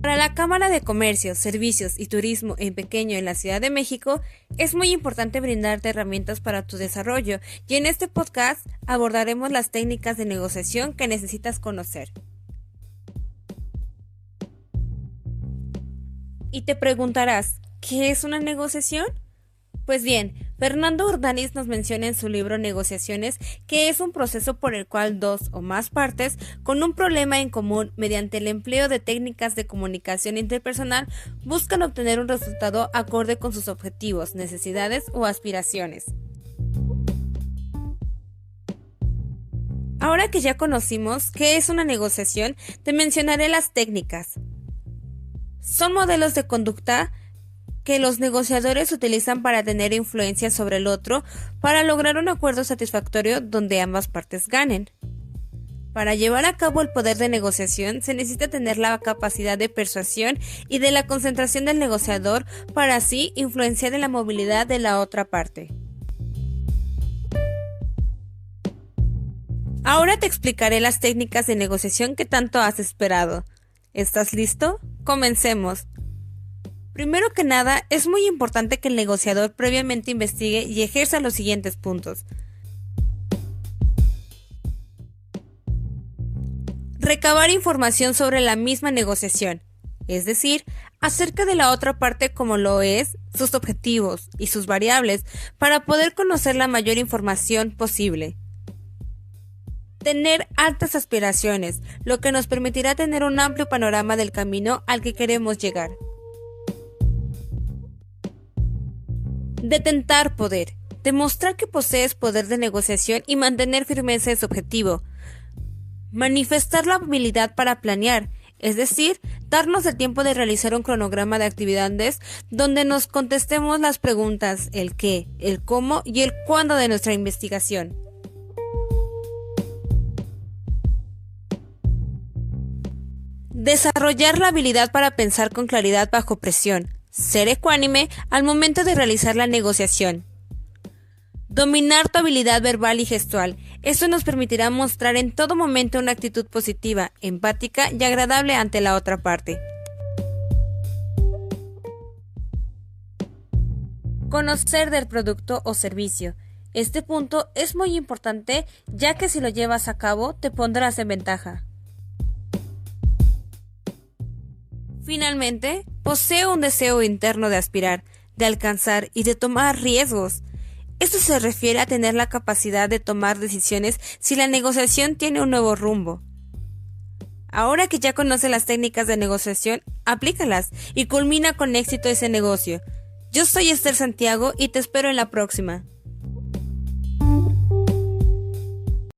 Para la Cámara de Comercio, Servicios y Turismo en Pequeño en la Ciudad de México, es muy importante brindarte herramientas para tu desarrollo y en este podcast abordaremos las técnicas de negociación que necesitas conocer. Y te preguntarás, ¿qué es una negociación? Pues bien, Fernando Urdanis nos menciona en su libro Negociaciones que es un proceso por el cual dos o más partes, con un problema en común mediante el empleo de técnicas de comunicación interpersonal, buscan obtener un resultado acorde con sus objetivos, necesidades o aspiraciones. Ahora que ya conocimos qué es una negociación, te mencionaré las técnicas. Son modelos de conducta que los negociadores utilizan para tener influencia sobre el otro para lograr un acuerdo satisfactorio donde ambas partes ganen. Para llevar a cabo el poder de negociación se necesita tener la capacidad de persuasión y de la concentración del negociador para así influenciar en la movilidad de la otra parte. Ahora te explicaré las técnicas de negociación que tanto has esperado. ¿Estás listo? Comencemos. Primero que nada, es muy importante que el negociador previamente investigue y ejerza los siguientes puntos. Recabar información sobre la misma negociación, es decir, acerca de la otra parte como lo es, sus objetivos y sus variables, para poder conocer la mayor información posible. Tener altas aspiraciones, lo que nos permitirá tener un amplio panorama del camino al que queremos llegar. Detentar poder. Demostrar que posees poder de negociación y mantener firmeza en su objetivo. Manifestar la habilidad para planear, es decir, darnos el tiempo de realizar un cronograma de actividades donde nos contestemos las preguntas el qué, el cómo y el cuándo de nuestra investigación. Desarrollar la habilidad para pensar con claridad bajo presión, ser ecuánime al momento de realizar la negociación. Dominar tu habilidad verbal y gestual. Esto nos permitirá mostrar en todo momento una actitud positiva, empática y agradable ante la otra parte. Conocer del producto o servicio. Este punto es muy importante ya que si lo llevas a cabo te pondrás en ventaja. Finalmente, posee un deseo interno de aspirar, de alcanzar y de tomar riesgos. Esto se refiere a tener la capacidad de tomar decisiones si la negociación tiene un nuevo rumbo. Ahora que ya conoce las técnicas de negociación, aplícalas y culmina con éxito ese negocio. Yo soy Esther Santiago y te espero en la próxima.